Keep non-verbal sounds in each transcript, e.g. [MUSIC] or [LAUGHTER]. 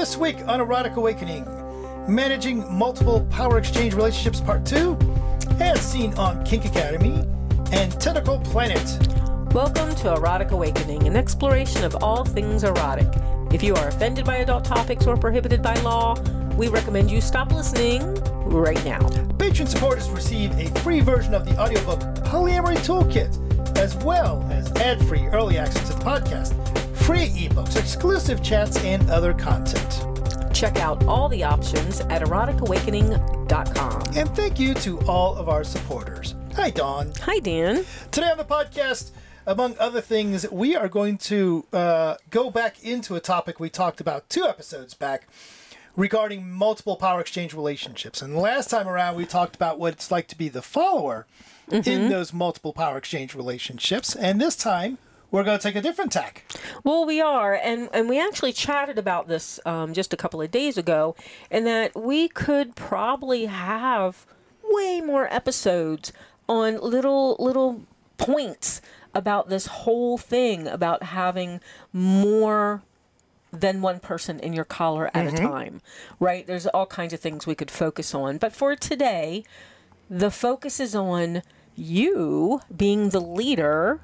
This week on Erotic Awakening, managing multiple power exchange relationships part 2, as seen on Kink Academy and Tentacle Planet. Welcome to Erotic Awakening, an exploration of all things erotic. If you are offended by adult topics or prohibited by law, we recommend you stop listening right now. Patron supporters receive a free version of the audiobook Polyamory Toolkit, as well as ad-free early access to the podcast, free ebooks, exclusive chats, and other content. Check out all the options at eroticawakening.com. And thank you to all of our supporters. Hi, Dawn. Hi, Dan. Today on the podcast, among other things, we are going to uh, go back into a topic we talked about two episodes back regarding multiple power exchange relationships. And last time around, we talked about what it's like to be the follower in those multiple power exchange relationships. And this time, we're going to take a different tack. Well, we are, and and we actually chatted about this um, just a couple of days ago, and that we could probably have way more episodes on little little points about this whole thing about having more than one person in your collar at a time, right? There's all kinds of things we could focus on, but for today, the focus is on you being the leader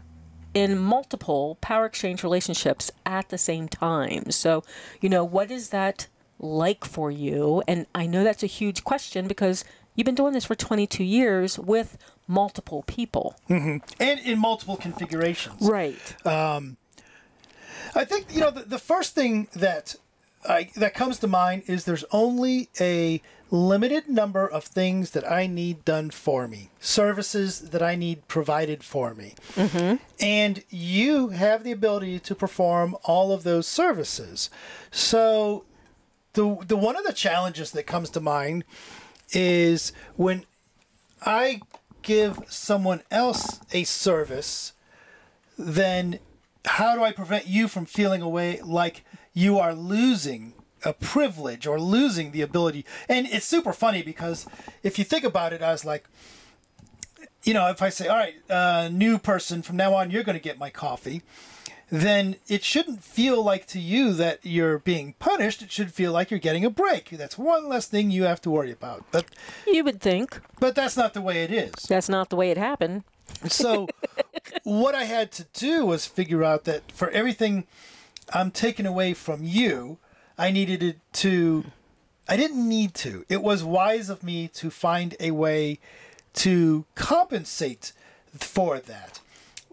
in multiple power exchange relationships at the same time. So, you know, what is that like for you? And I know that's a huge question because you've been doing this for 22 years with multiple people. Mm-hmm. And in multiple configurations. Right. Um, I think you know the, the first thing that I, that comes to mind is there's only a limited number of things that I need done for me, services that I need provided for me, mm-hmm. and you have the ability to perform all of those services. So the the one of the challenges that comes to mind is when I give someone else a service then how do I prevent you from feeling away like you are losing a privilege or losing the ability? And it's super funny because if you think about it, I was like, you know, if I say, all right, uh, new person, from now on, you're going to get my coffee, then it shouldn't feel like to you that you're being punished. It should feel like you're getting a break. That's one less thing you have to worry about. But, You would think but that's not the way it is. that's not the way it happened. So, [LAUGHS] what I had to do was figure out that for everything I'm taken away from you, I needed it to. I didn't need to. It was wise of me to find a way to compensate for that.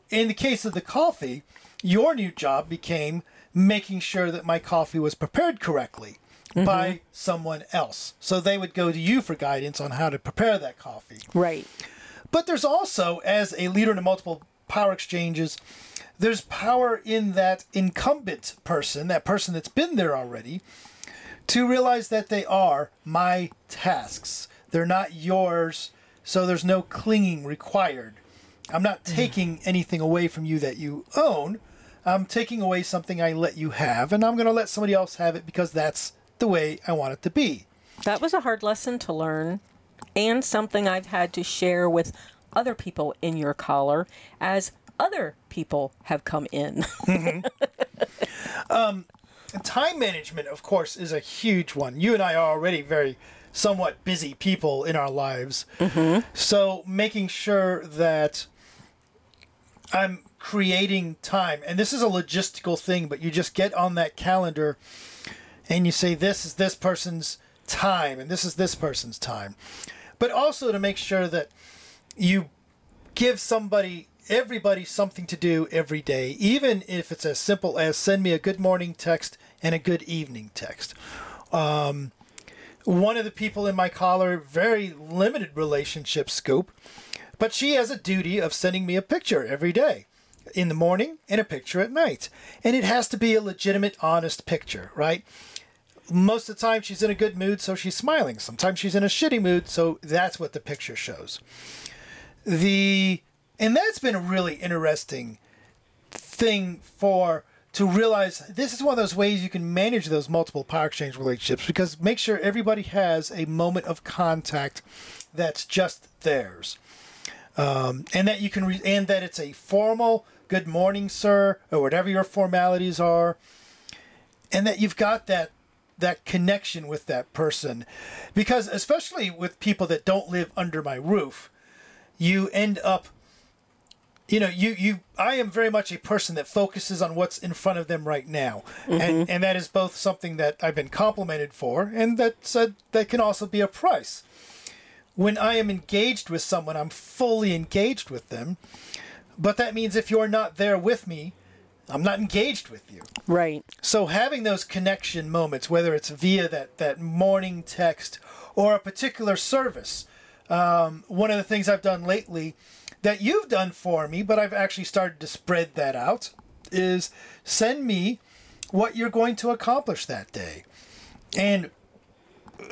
In the case of the coffee, your new job became making sure that my coffee was prepared correctly mm-hmm. by someone else. So they would go to you for guidance on how to prepare that coffee. Right. But there's also, as a leader in a multiple power exchanges, there's power in that incumbent person, that person that's been there already, to realize that they are my tasks. They're not yours, so there's no clinging required. I'm not mm. taking anything away from you that you own. I'm taking away something I let you have, and I'm going to let somebody else have it because that's the way I want it to be. That was a hard lesson to learn and something I've had to share with other people in your collar as other people have come in. Mm-hmm. [LAUGHS] Um, time management, of course, is a huge one. You and I are already very somewhat busy people in our lives. Mm-hmm. So making sure that I'm creating time, and this is a logistical thing, but you just get on that calendar and you say, this is this person's time, and this is this person's time. But also to make sure that you give somebody everybody something to do every day even if it's as simple as send me a good morning text and a good evening text. Um, one of the people in my collar very limited relationship scope but she has a duty of sending me a picture every day in the morning and a picture at night. And it has to be a legitimate honest picture right? Most of the time she's in a good mood so she's smiling. Sometimes she's in a shitty mood so that's what the picture shows the and that's been a really interesting thing for to realize this is one of those ways you can manage those multiple power exchange relationships because make sure everybody has a moment of contact that's just theirs. Um, and that you can re- and that it's a formal good morning sir or whatever your formalities are. And that you've got that that connection with that person. Because especially with people that don't live under my roof you end up you know you you i am very much a person that focuses on what's in front of them right now. And mm-hmm. and that is both something that i've been complimented for and that's a, that can also be a price. When i am engaged with someone i'm fully engaged with them. But that means if you're not there with me i'm not engaged with you. Right. so having those connection moments, whether it's via that, that morning text or a particular service, um, one of the things I've done lately that you've done for me, but I've actually started to spread that out, is send me what you're going to accomplish that day. And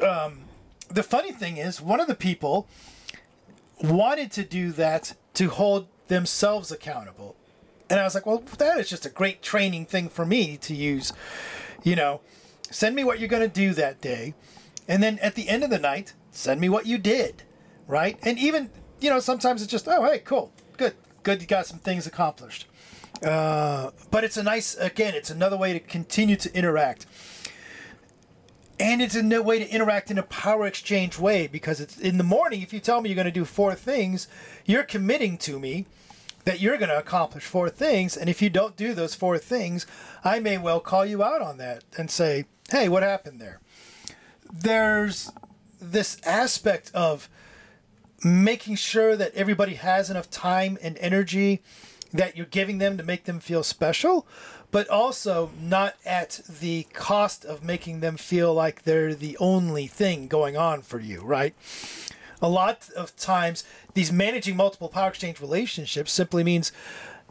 um, the funny thing is, one of the people wanted to do that to hold themselves accountable. And I was like, well, that is just a great training thing for me to use. You know, send me what you're going to do that day. And then at the end of the night, send me what you did. Right. And even, you know, sometimes it's just, oh, hey, cool. Good. Good. You got some things accomplished. Uh, but it's a nice, again, it's another way to continue to interact. And it's a no- way to interact in a power exchange way because it's in the morning. If you tell me you're going to do four things, you're committing to me that you're going to accomplish four things. And if you don't do those four things, I may well call you out on that and say, hey, what happened there? There's this aspect of making sure that everybody has enough time and energy that you're giving them to make them feel special, but also not at the cost of making them feel like they're the only thing going on for you, right? A lot of times, these managing multiple power exchange relationships simply means,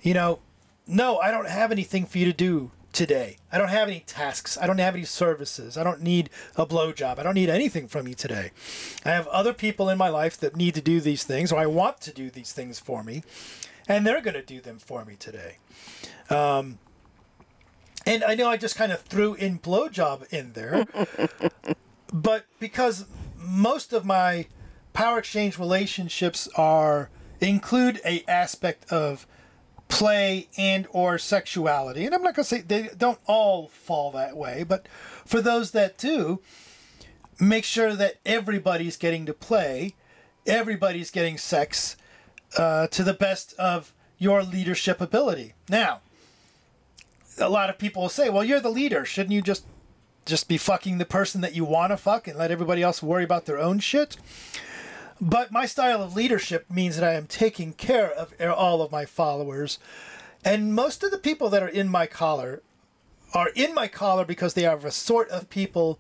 you know, no, I don't have anything for you to do today. I don't have any tasks. I don't have any services. I don't need a blowjob. I don't need anything from you today. I have other people in my life that need to do these things, or I want to do these things for me, and they're going to do them for me today. Um, and I know I just kind of threw in blowjob in there, [LAUGHS] but because most of my power exchange relationships are include a aspect of play and or sexuality. And i'm not going to say they don't all fall that way but for those that do make sure that everybody's getting to play everybody's getting sex uh, to the best of your leadership ability. Now a lot of people will say well you're the leader. Shouldn't you just just be fucking the person that you want to fuck and let everybody else worry about their own shit but my style of leadership means that I am taking care of er, all of my followers. And most of the people that are in my collar are in my collar because they are a sort of people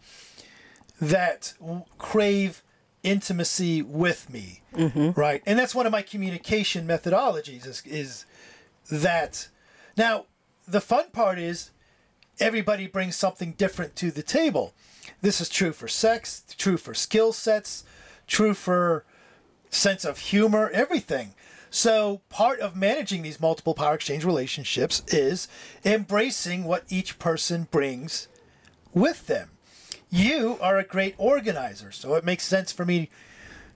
that crave intimacy with me. Mm-hmm. Right. And that's one of my communication methodologies is, is that. Now, the fun part is everybody brings something different to the table. This is true for sex, true for skill sets, true for sense of humor, everything. So, part of managing these multiple power exchange relationships is embracing what each person brings with them. You are a great organizer, so it makes sense for me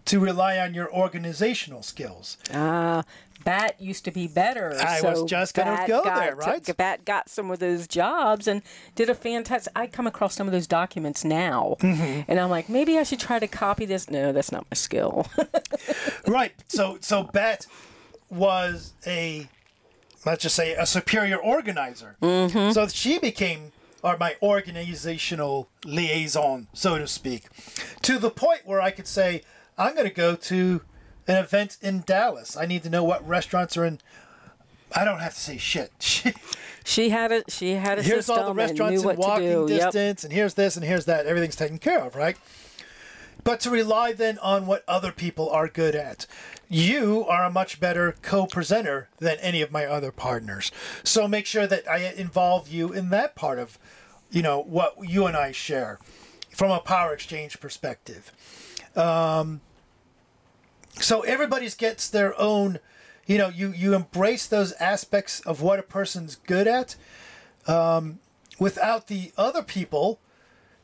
to rely on your organizational skills. Uh, Bat used to be better. I was just gonna go got there, to- right? Bat got some of those jobs and did a fantastic. I come across some of those documents now, Mm-hmm. and I'm like, maybe I should try to copy this. No, that's not my skill. [LAUGHS] right. So so Bat was a let's just say a superior organizer. Mm-hmm. So she became or my organizational liaison, so to speak, to the point where I could say, I'm going to go to an event in Dallas. I need to know what restaurants are in. I don't have to say shit. [LAUGHS] she had a she had a here's system all the restaurants and walking do. Yep. distance, and here's this, and here's that. Everything's taken care of, right? But to rely then on what other people are good at. You are a much better co presenter than any of my other partners. So make sure that I involve you in that part of, you know, what you and I share from a power exchange perspective. Um, so everybody's gets their own, you know, you, you embrace those aspects of what a person's good at um, without the other people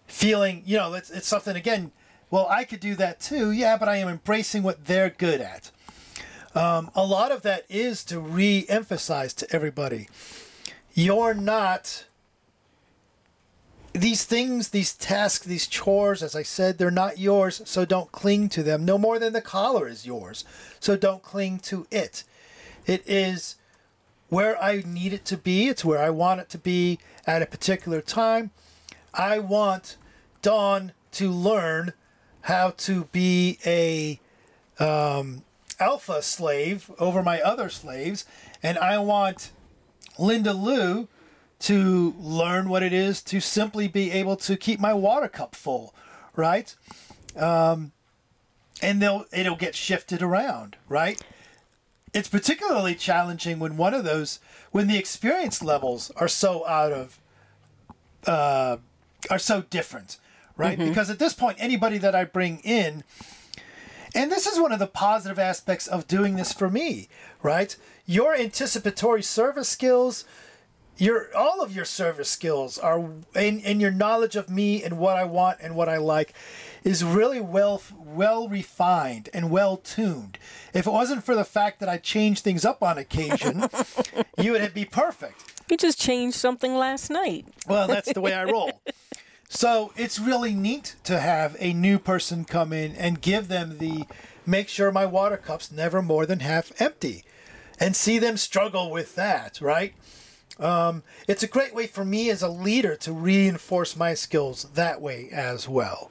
feeling, you know, it's, it's something again. Well, I could do that too. Yeah, but I am embracing what they're good at. Um, a lot of that is to re emphasize to everybody you're not these things, these tasks, these chores, as I said, they're not yours, so don't cling to them. No more than the collar is yours, so don't cling to it. It is where I need it to be, it's where I want it to be at a particular time. I want Dawn to learn how to be a um, alpha slave over my other slaves, and I want Linda Lou to learn what it is to simply be able to keep my water cup full, right? Um, and they'll it'll get shifted around, right? It's particularly challenging when one of those when the experience levels are so out of uh, are so different, right? Because at this point, anybody that I bring in, and this is one of the positive aspects of doing this for me, right? Your anticipatory service skills, your all of your service skills are and, and your knowledge of me and what I want and what I like is really well well refined and well tuned. If it wasn't for the fact that I change things up on occasion, [LAUGHS] you would be perfect. You just changed something last night. Well, that's the way I roll. [LAUGHS] So it's really neat to have a new person come in and give them the make sure my water cup's never more than half empty and see them struggle with that, right? Um, it's a great way for me as a leader to reinforce my skills that way as well.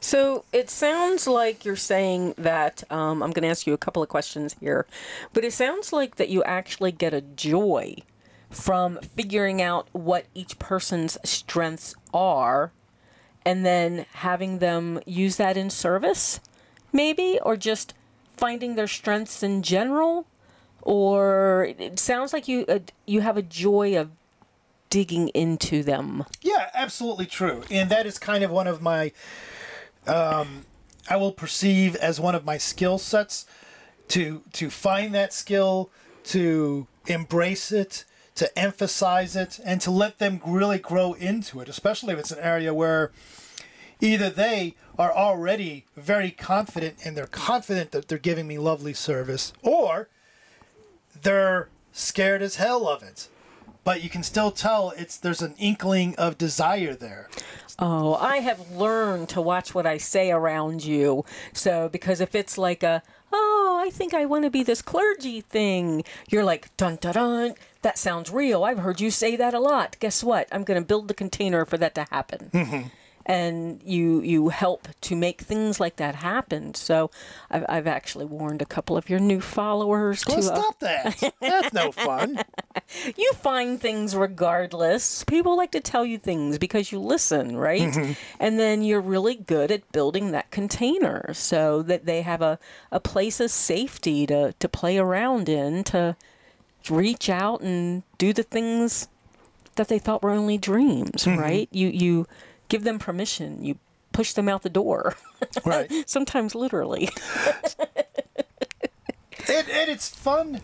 So it sounds like you're saying that um, I'm going to ask you a couple of questions here, but it sounds like that you actually get a joy from figuring out what each person's strengths are and then having them use that in service, maybe, or just finding their strengths in general. Or it sounds like you uh, you have a joy of digging into them. Yeah, absolutely true. And that is kind of one of my, um, I will perceive as one of my skill sets to to find that skill, to embrace it, to emphasize it, and to let them really grow into it. Especially if it's an area where either they are already very confident and they're confident that they're giving me lovely service, or they're scared as hell of it. But you can still tell it's there's an inkling of desire there. Oh, I have learned to watch what I say around you. So, because if it's like a, oh, I think I want to be this clergy thing, you're like, dun dun dun, that sounds real. I've heard you say that a lot. Guess what? I'm going to build the container for that to happen. Mm-hmm. And you you help to make things like that happen. So I've, I've actually warned a couple of your new followers Well, to uh, stop that. That's no fun. [LAUGHS] you find things regardless. People like to tell you things because you listen, right? And then you're really good at building that container so that they have a, a place of safety to, to play around in, to reach out and do the things that they thought were only dreams, right? You you give them permission. You push them out the door. [LAUGHS] Right. Sometimes literally. [LAUGHS] and, and it's fun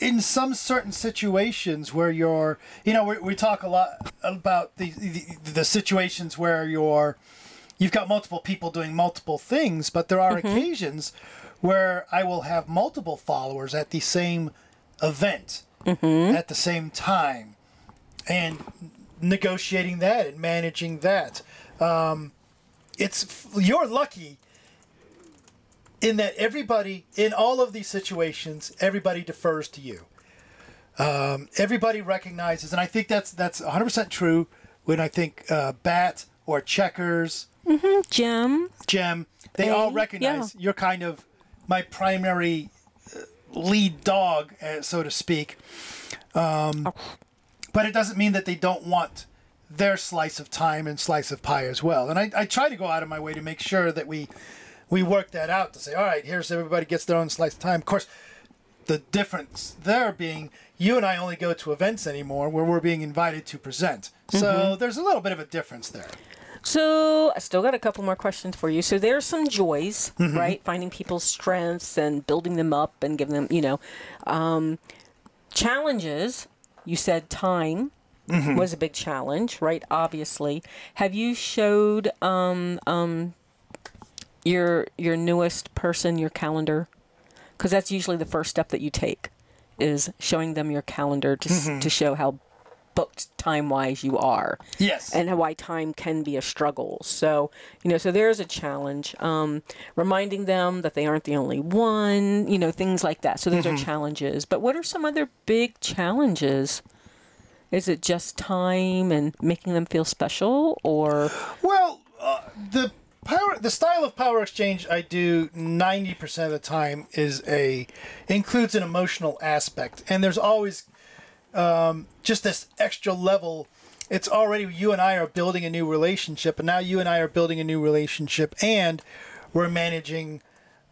in some certain situations where you're you know we, we talk a lot about the, the the situations where you're you've got multiple people doing multiple things but there are mm-hmm. occasions where i will have multiple followers at the same event mm-hmm. at the same time and negotiating that and managing that. Um, it's you're lucky in that everybody in all of these situations everybody defers to you. Um, everybody recognizes and i think that's that's 100% true when i think uh, bat or checkers. Jim. gem they Hey, all recognize yeah. you're kind of my primary uh, lead dog uh, so to speak. Um, but it doesn't mean that they don't want their slice of time and slice of pie as well and I, I try to go out of my way to make sure that we we work that out to say, all right, here's everybody gets their own slice of time. Of course, the difference there being you and I only go to events anymore where we're being invited to present. So there's a little bit of a difference there. So I still got a couple more questions for you. So there's some joys, right? Finding people's strengths and building them up and giving them, you know, um, challenges. You said time was a big challenge, right? Obviously, have you showed um, um, your your newest person your calendar? Because that's usually the first step that you take is showing them your calendar to s to show how booked time wise you are Yes. and why time can be a struggle. So, you know, so there's a challenge. Um, reminding them that they aren't the only one, you know, things like that. So those are challenges. But what are some other big challenges? Is it just time and making them feel special or Well, uh, the power, the style of power exchange I do ninety percent of the time is a includes an emotional aspect, and there's always um, just this extra level. It's already you and I are building a new relationship, and now you and I are building a new relationship, and we're managing.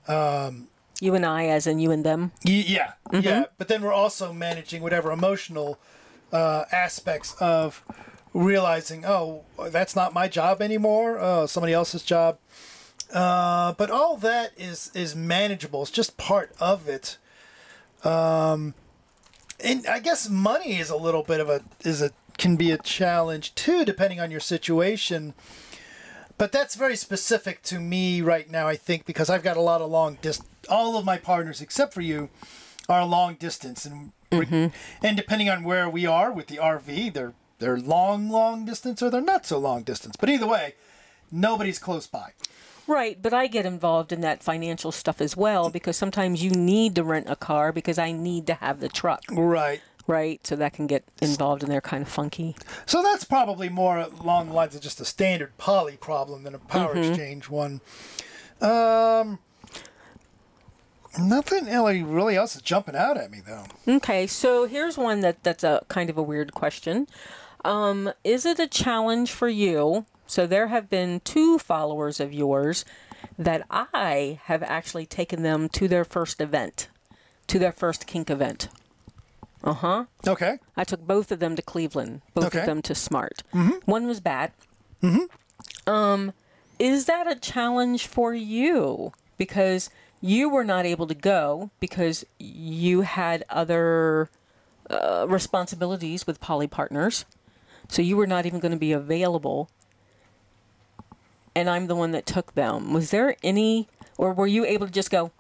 Um, you and I as in you and them? Y- Yeah, yeah. But then we're also managing whatever emotional uh, aspects of realizing, oh, that's not my job anymore. Oh, somebody else's job. Uh, but all that is is manageable. It's just part of it. Um, and I guess money is a little bit of a is a can be a challenge too, depending on your situation. But that's very specific to me right now, I think, because I've got a lot of long distance. All of my partners, except for you, are long distance, and we- mm-hmm. and depending on where we are with the RV, they're they're long, long distance, or they're not so long distance. But either way, nobody's close by. Right, but I get involved in that financial stuff as well because sometimes you need to rent a car because I need to have the truck, Right. right? So that can get involved in there kind of funky. So that's probably more along the lines of just a standard poly problem than a power exchange one. Um, nothing really, really else is jumping out at me though. Okay, so here's one that that's a kind of a weird question. Um, is it a challenge for you? So there have been two followers of yours that I have actually taken them to their first event, to their first kink event. Uh huh. Okay. I took both of them to Cleveland, both Okay. of them to Smart. Mhm. One was Bat. Mhm. Um, is that a challenge for you? Because you were not able to go because you had other uh, responsibilities with poly partners. So you were not even going to be available. And I'm the one that took them. Was there any, or were you able to just go,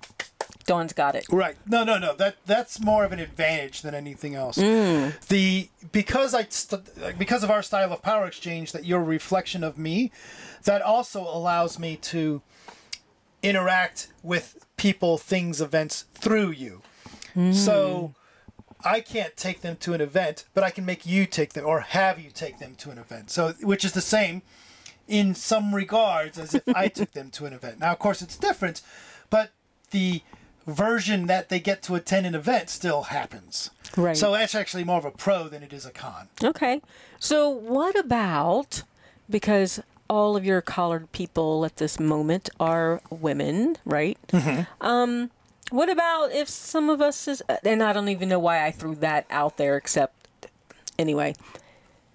Dawn's got it? Right. No, no, no. That that's more of an advantage than anything else. Mm. The because I st- because of our style of power exchange that you're a reflection of me, that also allows me to interact with people, things, events through you. Mm. So I can't take them to an event, but I can make you take them or have you take them to an event. So which is the same in some regards as if I took them to an event. Now, of course, it's different, but the version that they get to attend an event still happens. Right. So that's actually more of a pro than it is a con. Okay. So, what about because all of your collared people at this moment are women, right? Um, what about if some of us is, and I don't even know why I threw that out there, except anyway,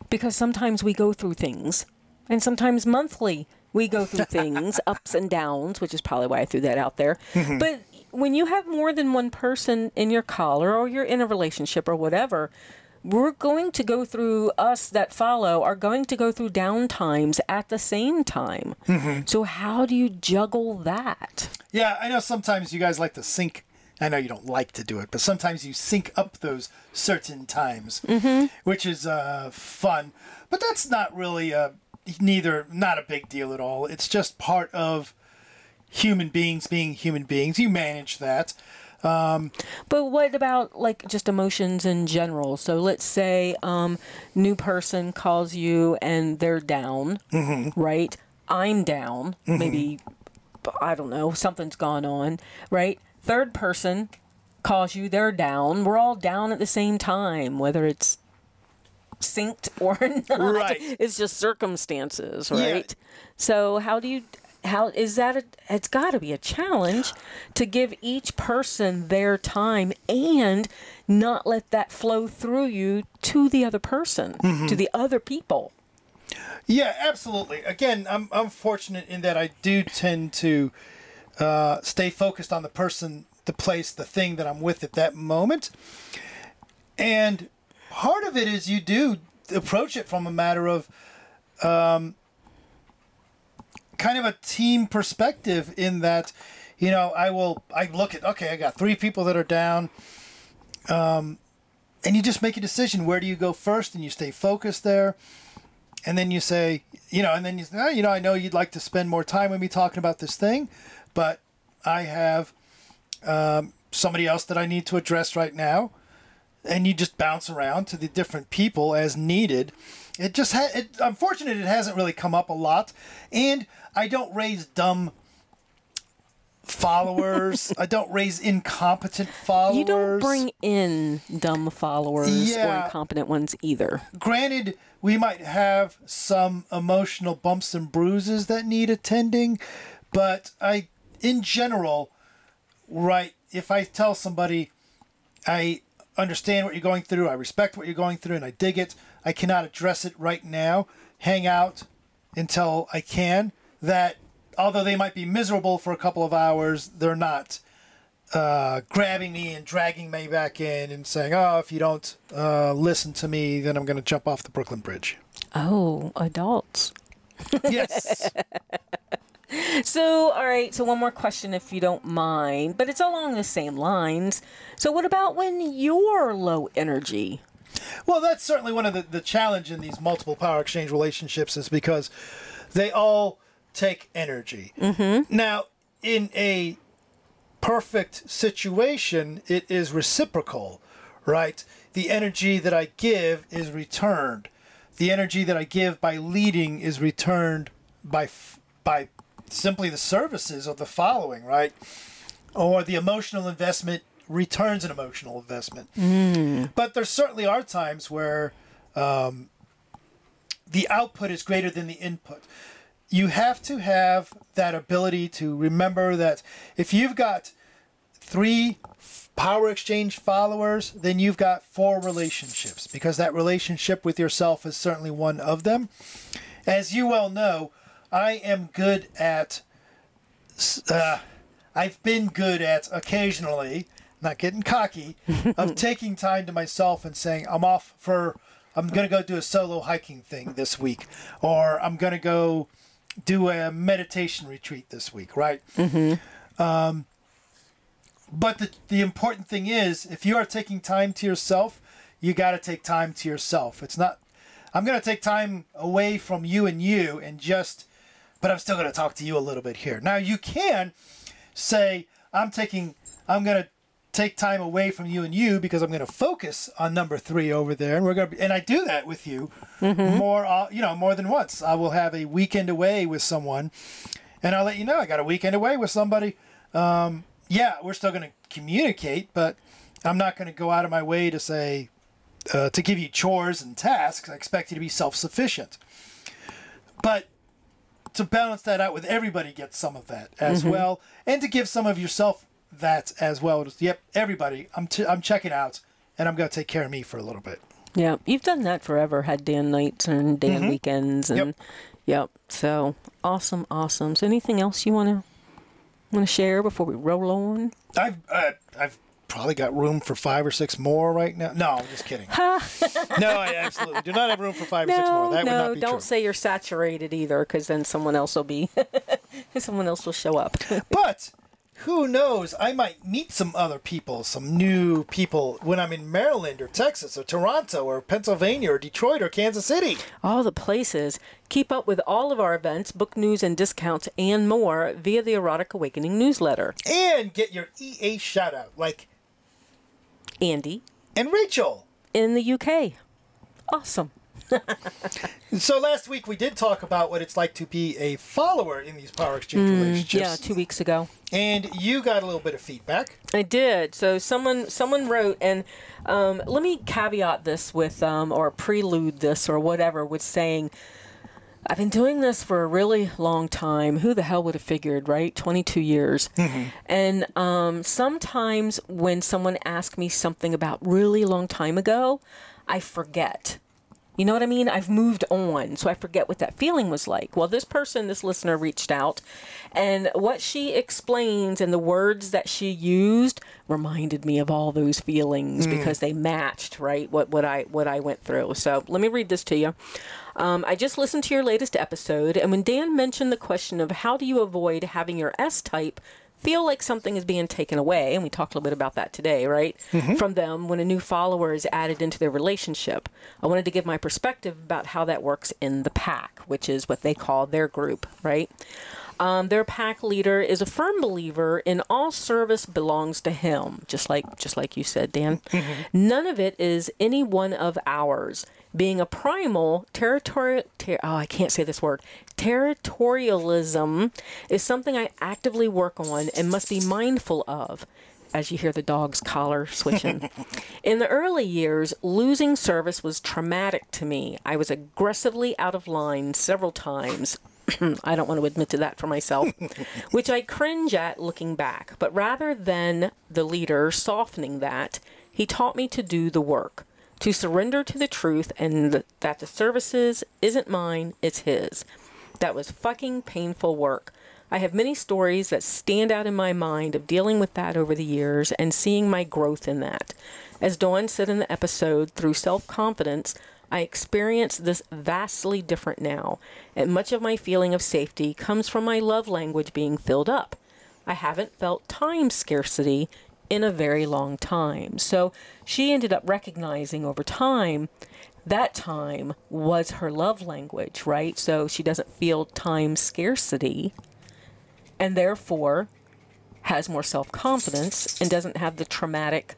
because sometimes we go through things, and sometimes monthly we go through things, [LAUGHS] ups and downs, which is probably why I threw that out there. Mm-hmm. But when you have more than one person in your collar, or you're in a relationship, or whatever, we're going to go through us that follow are going to go through down times at the same time. Mm-hmm. So how do you juggle that? Yeah, I know sometimes you guys like to sync. I know you don't like to do it, but sometimes you sync up those certain times, mm-hmm. which is uh, fun. But that's not really a neither not a big deal at all. It's just part of human beings being human beings. You manage that. Um, but what about like just emotions in general? So let's say um new person calls you and they're down, mm-hmm. right? I'm down. Mm-hmm. Maybe I don't know, something's gone on, right? Third person calls you, they're down. We're all down at the same time, whether it's synced [LAUGHS] or not. Right. It's just circumstances, Yeah. right? So how do you how is that a, it's got to be a challenge to give each person their time and not let that flow through you to the other person, to the other people. Yeah, absolutely. Again, I'm I'm fortunate in that I do tend to uh, stay focused on the person, the place, the thing that I'm with at that moment. And part of it is you do approach it from a matter of um, kind of a team perspective in that, you know, I will I look at okay, I got three people that are down. Um, and you just make a decision. Where do you go first? And you stay focused there. And then you say you know and then you say oh, you know i know you'd like to spend more time with me talking about this thing but i have um, somebody else that i need to address right now and you just bounce around to the different people as needed. It just ha- it unfortunate it hasn't really come up a lot and i don't raise dumb followers. [LAUGHS] I don't raise incompetent followers You don't bring in dumb followers or incompetent ones either. granted, we might have some emotional bumps and bruises that need attending, but I, in general, right, if I tell somebody I understand what you're going through, I respect what you're going through, and I dig it, I cannot address it right now, hang out until I can, that although they might be miserable for a couple of hours, they're not uh, grabbing me and dragging me back in and saying, "Oh, if you don't uh, listen to me, then I'm going to jump off the Brooklyn Bridge." Oh, adults. Yes. [LAUGHS] So, all right, so one more question if you don't mind, but it's along the same lines. So, what about when you're low energy? well, that's certainly one of the the challenge in these multiple power exchange relationships is because they all take energy. Mm-hmm. Now, in a perfect situation, it is reciprocal, right? The energy that I give is returned. The energy that I give by leading is returned by f- by simply the services of the following, right? Or the emotional investment returns an emotional investment. But there certainly are times where um, the output is greater than the input. You have to have that ability to remember that if you've got three power exchange followers, then you've got four relationships because that relationship with yourself is certainly one of them. As you well know, I am good at. Uh, I've been good at occasionally, not getting cocky, [LAUGHS] of taking time to myself and saying, I'm off for, I'm going to go do a solo hiking thing this week, or I'm going to go do a meditation retreat this week, right? Um, but the, the important thing is, if you are taking time to yourself, you got to take time to yourself. It's not, I'm going to take time away from you and you and just, but I'm still going to talk to you a little bit here. Now, you can say, I'm taking, I'm going to take time away from you and you because I'm going to focus on number three over there, and we're going to, and I do that with you more, uh, you know, more than once. I will have a weekend away with someone, and I'll let you know I got a weekend away with somebody. Um, yeah, we're still going to communicate, but I'm not going to go out of my way to say uh, to give you chores and tasks. I expect you to be self-sufficient, but to balance that out with everybody gets some of that as well, and to give some of yourself that as well. Just, yep, everybody, I'm t- I'm checking out, and I'm going to take care of me for a little bit. Yeah, you've done that forever. Had Dan nights and Dan weekends, and Yep. yep. So awesome, awesome. So anything else you want to want to share before we roll on? I've uh, I've probably got room for five or six more right now. No, I'm just kidding. [LAUGHS] no, I absolutely do not have room for five or six more. No, That would no, not be don't true. say you're saturated either, because then someone else will be, [LAUGHS] someone else will show up. [LAUGHS] But who knows? I might meet some other people, some new people when I'm in Maryland or Texas or Toronto or Pennsylvania or Detroit or Kansas City. all the places. Keep up with all of our events, book news and discounts, and more via the Erotic Awakening newsletter. And get your EA shout out, like Andy and Rachel. in the UK. Awesome. [LAUGHS] So last week we did talk about what it's like to be a follower in these power exchange relationships. Yeah, two weeks ago. And you got a little bit of feedback. I did. So someone someone wrote, and um, let me caveat this with, um, or prelude this, or whatever, with saying, I've been doing this for a really long time. Who the hell would have figured, right? 22 years. And um, sometimes when someone asks me something about really long time ago, I forget. You know what I mean? I've moved on, so I forget what that feeling was like. Well, this person, this listener, reached out, and what she explains and the words that she used reminded me of all those feelings because they matched, right? What what I what I went through. So let me read this to you. Um, I just listened to your latest episode, and when Dan mentioned the question of how do you avoid having your S type feel like something is being taken away, and we talked a little bit about that today, right? From them when a new follower is added into their relationship. I wanted to give my perspective about how that works in the pack, which is what they call their group, right? Um, their pack leader is a firm believer in all service belongs to him, just like just like you said, Dan. None of it is any one of ours. Being a primal territorial, ter- oh, I can't say this word. Territorialism is something I actively work on and must be mindful of. As you hear the dog's collar switching. [LAUGHS] In the early years, losing service was traumatic to me. I was aggressively out of line several times. [CLEARS THROAT] I don't want to admit to that for myself, [LAUGHS] which I cringe at looking back. But rather than the leader softening that, he taught me to do the work, to surrender to the truth and that the services isn't mine, it's his. That was fucking painful work. I have many stories that stand out in my mind of dealing with that over the years and seeing my growth in that. As Dawn said in the episode, through self confidence, I experience this vastly different now, and much of my feeling of safety comes from my love language being filled up. I haven't felt time scarcity in a very long time. So she ended up recognizing over time that time was her love language, right? So she doesn't feel time scarcity and therefore has more self confidence and doesn't have the traumatic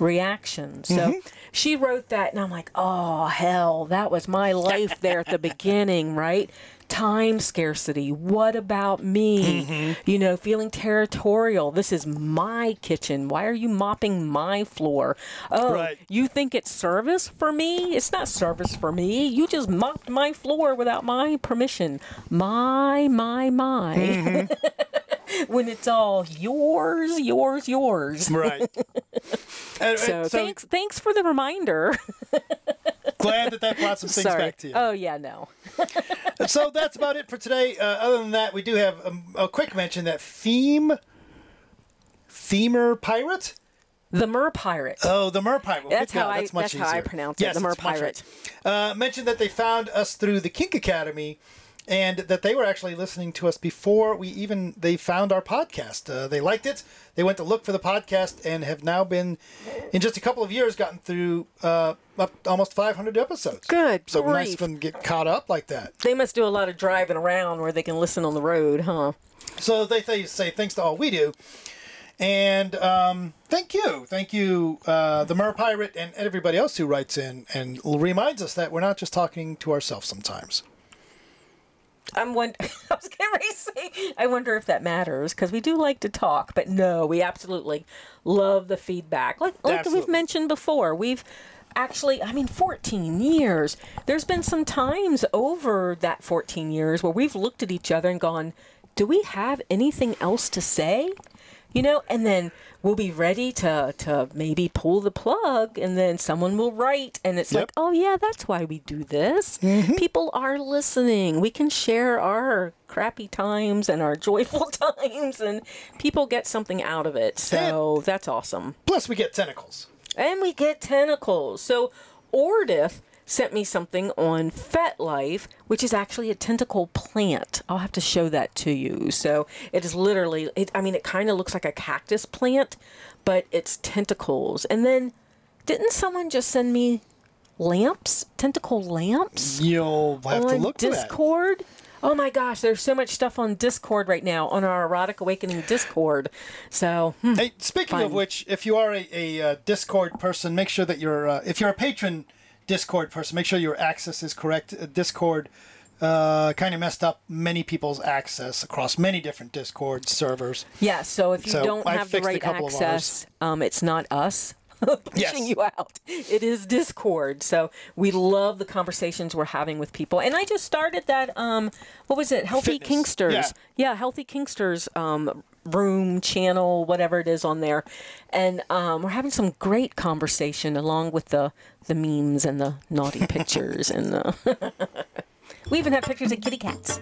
reaction. So mm-hmm. She wrote that, and I'm like, oh, hell, that was my life there at the [LAUGHS] beginning, right? Time scarcity. What about me? Mm-hmm. You know, feeling territorial. This is my kitchen. Why are you mopping my floor? Oh, Right. you think it's service for me? It's not service for me. You just mopped my floor without my permission. My, my, my. Mm-hmm. [LAUGHS] [LAUGHS] when it's all yours, yours, yours. Right. [LAUGHS] And- and So, thanks, thanks for the reminder. [LAUGHS] glad that that brought some things Sorry. back to you. Oh yeah, no. so that's about it for today. Uh, other than that, we do have a, a quick mention that theme, themer pirate. The Mer Pirate. Oh, the mer pirate. That's how I- That's, much that's how I easier. pronounce it, Yes, the mer pirate. right. Uh, mentioned that they found us through the Kink Academy, and that they were actually listening to us before we even they found our podcast. Uh, they liked it. They went to look for the podcast and have now been, in just a couple of years, gotten through uh, up almost 500 episodes. Good So nice grief. of them to get caught up like that. They must do a lot of driving around where they can listen on the road, huh? So they say, say thanks to all we do. And um, thank you. Thank you, uh, the Mer Pirate, and everybody else who writes in and reminds us that we're not just talking to ourselves sometimes. I'm wonder. [LAUGHS] I was getting ready to say. I wonder if that matters because we do like to talk, but no, we absolutely love the feedback. Like like we've mentioned before, we've actually. I mean, 14 years. There's been some times over that 14 years where we've looked at each other and gone, "Do we have anything else to say?" You know, and then we'll be ready to to maybe pull the plug, and then someone will write, and it's Yep. like, oh yeah, that's why we do this. Mm-hmm. People are listening. We can share our crappy times and our [LAUGHS] joyful times, and people get something out of it. So that's awesome. Plus, we get tentacles. And we get tentacles. So Ordith sent me something on FetLife, which is actually a tentacle plant. I'll have to show that to you. So it is literally, it, I mean, it kind of looks like a cactus plant, but it's tentacles. And then didn't someone just send me lamps, tentacle lamps? You'll have to look. Discord. Oh my gosh, there's so much stuff on Discord right now on our Erotic Awakening Discord. So, hmm, Hey, speaking of which, if you are a, a uh, Discord person, make sure that you're uh, if you're a patron Discord person, make sure your access is correct. Uh, Discord uh, kind of messed up many people's access across many different Discord servers. yeah. So if you So, don't I have the right access, um, it's not us. [LAUGHS] pushing Yes. you out. It is Discord. So we love the conversations we're having with people. And I just started that um what was it? Healthy Fitness. Kinksters. Yeah. Yeah, Healthy Kinksters um room channel whatever it is on there. And um we're having some great conversation along with the the memes and the naughty pictures and the [LAUGHS] We even have pictures of kitty cats.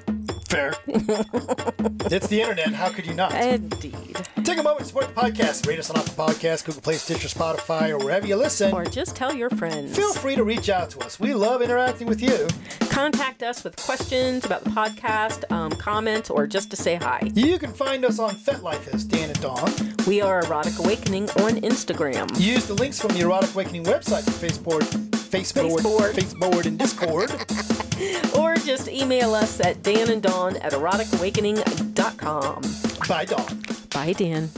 Fair. [LAUGHS] it's the internet. How could you not? Indeed. Take a moment to support the podcast. Rate us on Apple Podcasts, Google Play, Stitcher, Spotify, or wherever you listen. Or just tell your friends. Feel free to reach out to us. We love interacting with you. Contact us with questions about the podcast, um, comments, or just to say hi. You can find us on FetLife as Dan and Dawn. We are Erotic Awakening on Instagram. Use the links from the Erotic Awakening website for Facebook, Facebook, Faceboard. Facebook, and Discord. [LAUGHS] Or just email us at Dan and Dawn at eroticawakening.com. Bye, Dawn. Bye, Dan.